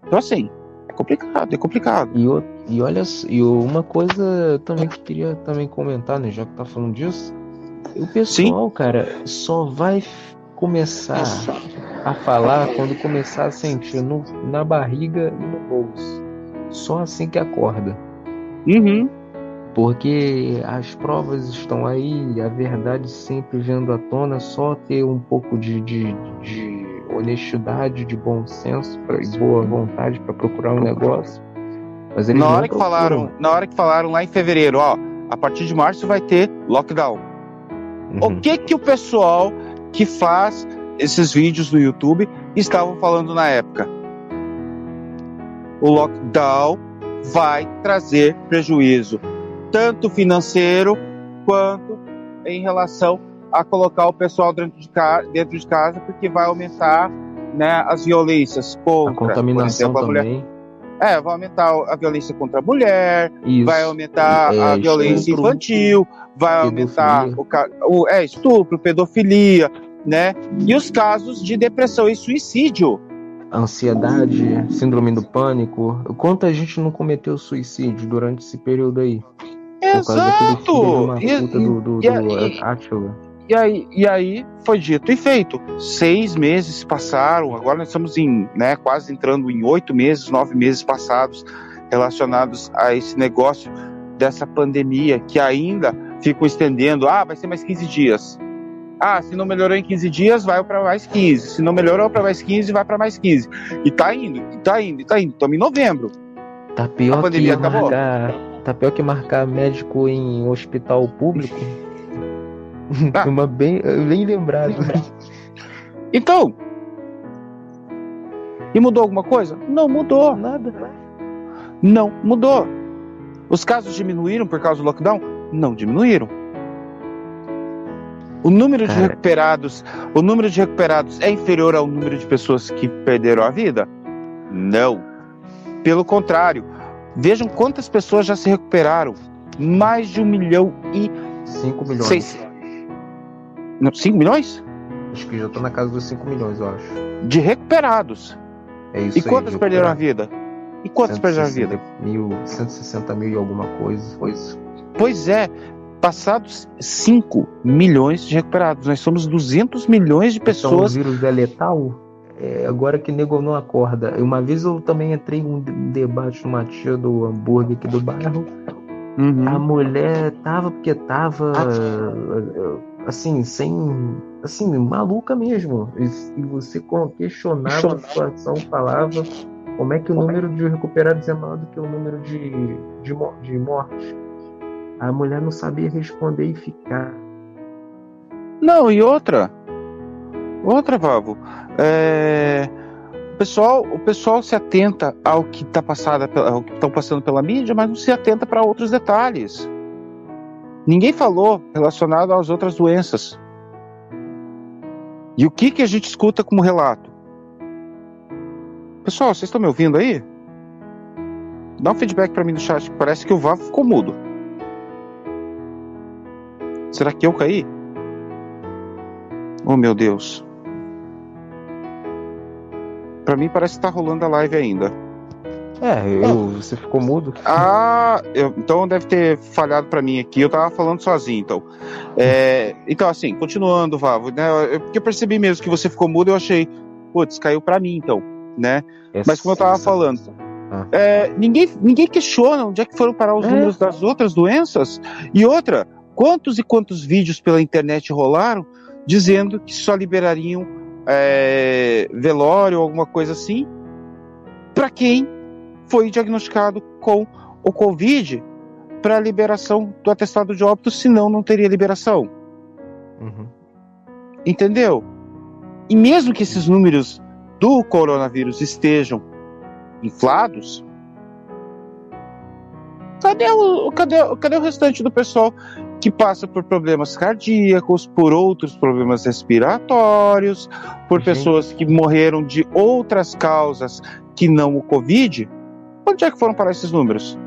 Então, assim, é complicado, é complicado. E, e olha, e uma coisa também que queria também comentar, né, já que tá falando disso, o pessoal, Sim. cara, só vai começar a falar quando começar a sentir no, na barriga e no bolso. Só assim que acorda. Uhum. Porque as provas estão aí, a verdade sempre vendo à tona, só ter um pouco de, de, de honestidade, de bom senso e boa vontade para procurar um negócio. Mas eles na hora que falaram, na hora que falaram lá em fevereiro, ó, a partir de março vai ter lockdown. Uhum. O que que o pessoal que faz esses vídeos no YouTube estavam falando na época? O lockdown vai trazer prejuízo, tanto financeiro quanto em relação a colocar o pessoal dentro de, casa, dentro de casa, porque vai aumentar né, as violências contra a contaminação exemplo, a mulher. também. É, vai aumentar a violência contra a mulher, Isso. vai aumentar é, a violência estupro, infantil, vai aumentar o, o é, estupro, pedofilia, né? E os casos de depressão e suicídio. Ansiedade, síndrome do pânico. Quanta gente não cometeu suicídio durante esse período aí? Exato! E, do, do, e, do e, e aí, e aí foi dito e feito. Seis meses passaram, agora nós estamos em, né, quase entrando em oito meses, nove meses passados relacionados a esse negócio dessa pandemia que ainda ficam estendendo. Ah, vai ser mais 15 dias. Ah, se não melhorou em 15 dias, vai para mais 15. Se não melhorou para mais 15, vai para mais 15. E tá indo, e tá indo, e tá indo. Estamos em novembro. Tá pior, A pandemia que acabou. Marcar, tá pior que marcar médico em hospital público. Ah. Uma bem, bem lembrado. Então. E mudou alguma coisa? Não mudou. Nada. Não mudou. Os casos diminuíram por causa do lockdown? Não diminuíram. O número de recuperados, o número de recuperados é inferior ao número de pessoas que perderam a vida? Não. Pelo contrário, vejam quantas pessoas já se recuperaram. Mais de um milhão e 5 milhões. Seis, 5 milhões? Acho que já tô na casa dos 5 milhões, eu acho. De recuperados. É isso E quantos aí, perderam a vida? E quantos perderam a vida? Mil, 160 mil e alguma coisa. Pois, pois é. Passados 5 milhões de recuperados. Nós somos 200 milhões de pessoas. Então, o vírus é letal? É, agora que nego não acorda. Uma vez eu também entrei em um debate numa tia do hambúrguer aqui do bairro. Uhum. A mulher tava porque tava. Ah assim, sem. assim, maluca mesmo. E, você questionava a situação, falava como é que o número de recuperados é maior do que o número de, de, de mortes. A mulher não sabia responder e ficar. Não, e outra. Outra, Vavo. É... O pessoal, o pessoal se atenta ao que está passando pela mídia, mas não se atenta para outros detalhes. Ninguém falou relacionado às outras doenças. E o que, que a gente escuta como relato? Pessoal, vocês estão me ouvindo aí? Dá um feedback para mim no chat, que parece que o Vavo ficou mudo. Será que eu caí? Oh meu Deus. Para mim parece que tá rolando a live ainda. É, eu, você ficou mudo. Ah, eu, então deve ter falhado para mim aqui. Eu tava falando sozinho, então. É, então, assim, continuando, Vavo, né? Eu, porque eu percebi mesmo que você ficou mudo, eu achei, putz, caiu para mim, então, né? Essa, Mas como eu tava falando, ah. é, ninguém, ninguém questiona onde é que foram parar os é. números das outras doenças. E outra, quantos e quantos vídeos pela internet rolaram dizendo que só liberariam é, velório ou alguma coisa assim para quem foi diagnosticado com o Covid para liberação do atestado de óbito, senão não teria liberação. Uhum. Entendeu? E mesmo que esses números do coronavírus estejam inflados, cadê o, cadê, cadê o restante do pessoal que passa por problemas cardíacos, por outros problemas respiratórios, por pessoas que morreram de outras causas que não o Covid? Onde é que foram parar esses números?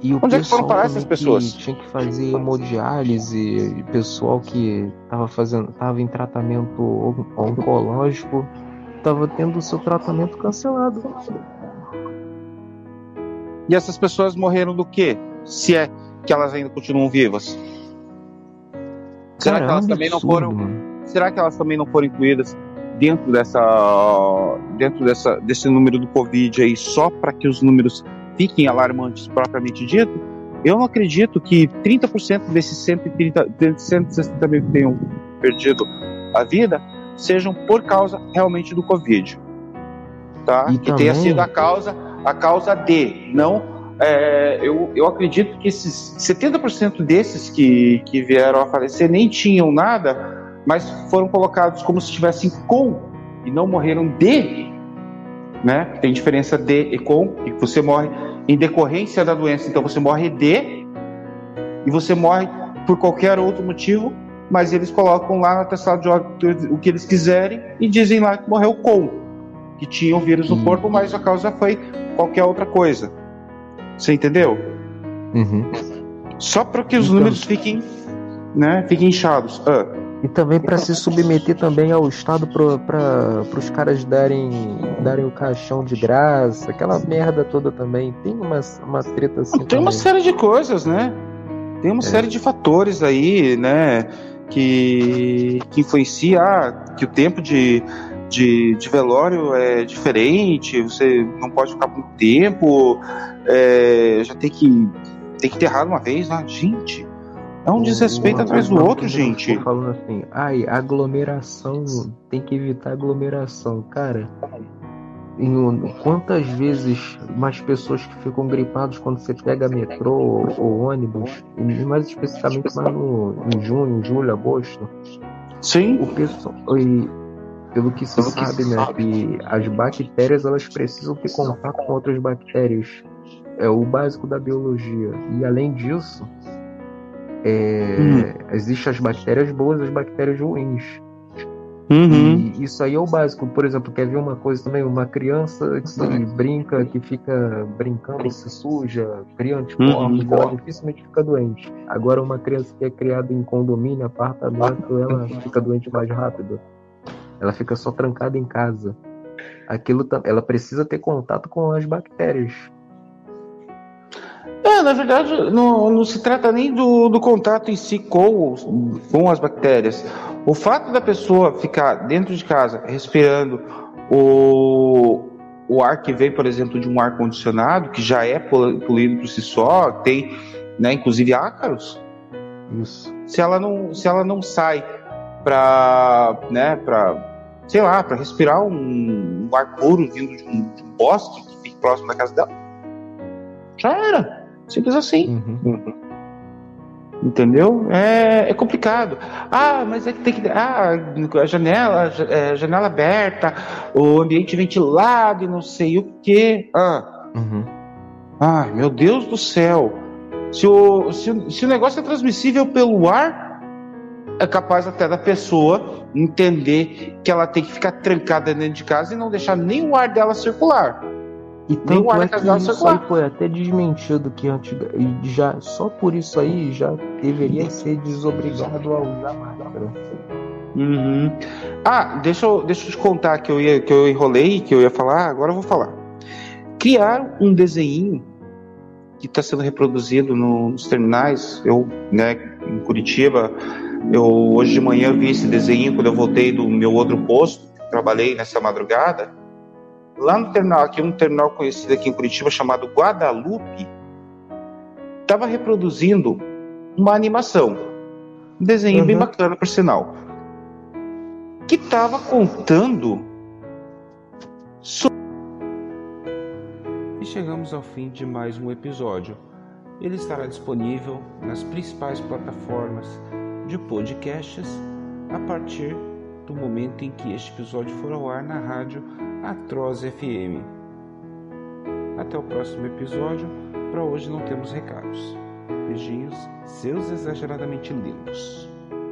E Onde é que foram parar essas pessoas? tinha que fazer hemodiálise, pessoal que estava fazendo, tava em tratamento oncológico, estava tendo o seu tratamento cancelado. E essas pessoas morreram do quê? Se é que elas ainda continuam vivas? Será Caramba, que elas também não foram? Será que elas também não foram incluídas dentro dessa dentro dessa, desse número do Covid aí só para que os números fiquem alarmantes propriamente dito, Eu não acredito que 30% desses 130, 160 mil que tenham perdido a vida sejam por causa realmente do Covid. Tá? E que também... tenha sido a causa, a causa de, não. É, eu, eu acredito que esses 70% desses que, que vieram a falecer nem tinham nada, mas foram colocados como se estivessem com e não morreram de, né? Tem diferença de e com, e você morre em decorrência da doença, então você morre de e você morre por qualquer outro motivo, mas eles colocam lá no atestado de óbito o que eles quiserem e dizem lá que morreu com, que tinha o vírus no uhum. corpo, mas a causa foi qualquer outra coisa. Você entendeu? Uhum. Só para que os então... números fiquem, né, fiquem inchados. Ah. E também para se submeter também ao Estado para os caras darem, darem o caixão de graça, aquela merda toda também. Tem uma, uma treta assim. Tem também. uma série de coisas, né? Tem uma é. série de fatores aí, né? Que, que influencia ah, que o tempo de, de, de, velório é diferente, você não pode ficar muito tempo, é, já tem que, tem que enterrar uma vez, né? Gente, é um desrespeito atrás do outro, gente. Falando assim, ai, aglomeração, tem que evitar aglomeração. Cara, em, quantas vezes mais pessoas que ficam gripadas quando você pega metrô ou, ou ônibus, e mais especificamente mais no, em junho, julho, agosto. Sim. O pessoal, e, pelo que se pelo sabe, que se né, sabe. que as bactérias elas precisam ter contato com outras bactérias. É o básico da biologia. E além disso, é, hum. Existem as bactérias boas e as bactérias ruins. Uhum. E isso aí é o básico. Por exemplo, quer ver uma coisa também? Uma criança que brinca, que fica brincando, se suja, cria anticorpos, uhum. ela dificilmente fica doente. Agora, uma criança que é criada em condomínio, apartamento, ela fica doente mais rápido. Ela fica só trancada em casa. Aquilo, ela precisa ter contato com as bactérias. É, na verdade, não, não se trata nem do, do contato em si com, com as bactérias. O fato da pessoa ficar dentro de casa respirando o, o ar que vem, por exemplo, de um ar condicionado, que já é poluído por si só, tem, né, inclusive ácaros. Isso. Se ela não, se ela não sai para, né, para, sei lá, para respirar um, um, ar puro vindo de um, de um bosque que fique próximo da casa dela, já era. Simples assim. Uhum. Entendeu? É, é, complicado. Ah, mas é que tem que. Ah, a janela, é, janela aberta, o ambiente ventilado e não sei o que. Ah. Uhum. Ai, meu Deus do céu. Se o, se, se o negócio é transmissível pelo ar, é capaz até da pessoa entender que ela tem que ficar trancada dentro de casa e não deixar nem o ar dela circular. E tanto é que isso aí foi até desmentido que antiga, já só por isso aí já deveria ser desobrigado a usar máscara. Uhum. Ah, deixa eu, deixa eu te contar que eu, ia, que eu enrolei, que eu ia falar, agora eu vou falar. Criaram um desenho que está sendo reproduzido no, nos terminais. Eu, né, em Curitiba, eu hoje de manhã vi esse desenho quando eu voltei do meu outro posto, trabalhei nessa madrugada lá no terminal, aqui um terminal conhecido aqui em Curitiba chamado Guadalupe, estava reproduzindo uma animação, um desenho uhum. bem bacana por sinal, que estava contando sobre... E chegamos ao fim de mais um episódio. Ele estará disponível nas principais plataformas de podcasts a partir do momento em que este episódio for ao ar na rádio Atroz FM. Até o próximo episódio. Para hoje não temos recados. Beijinhos, seus exageradamente lindos.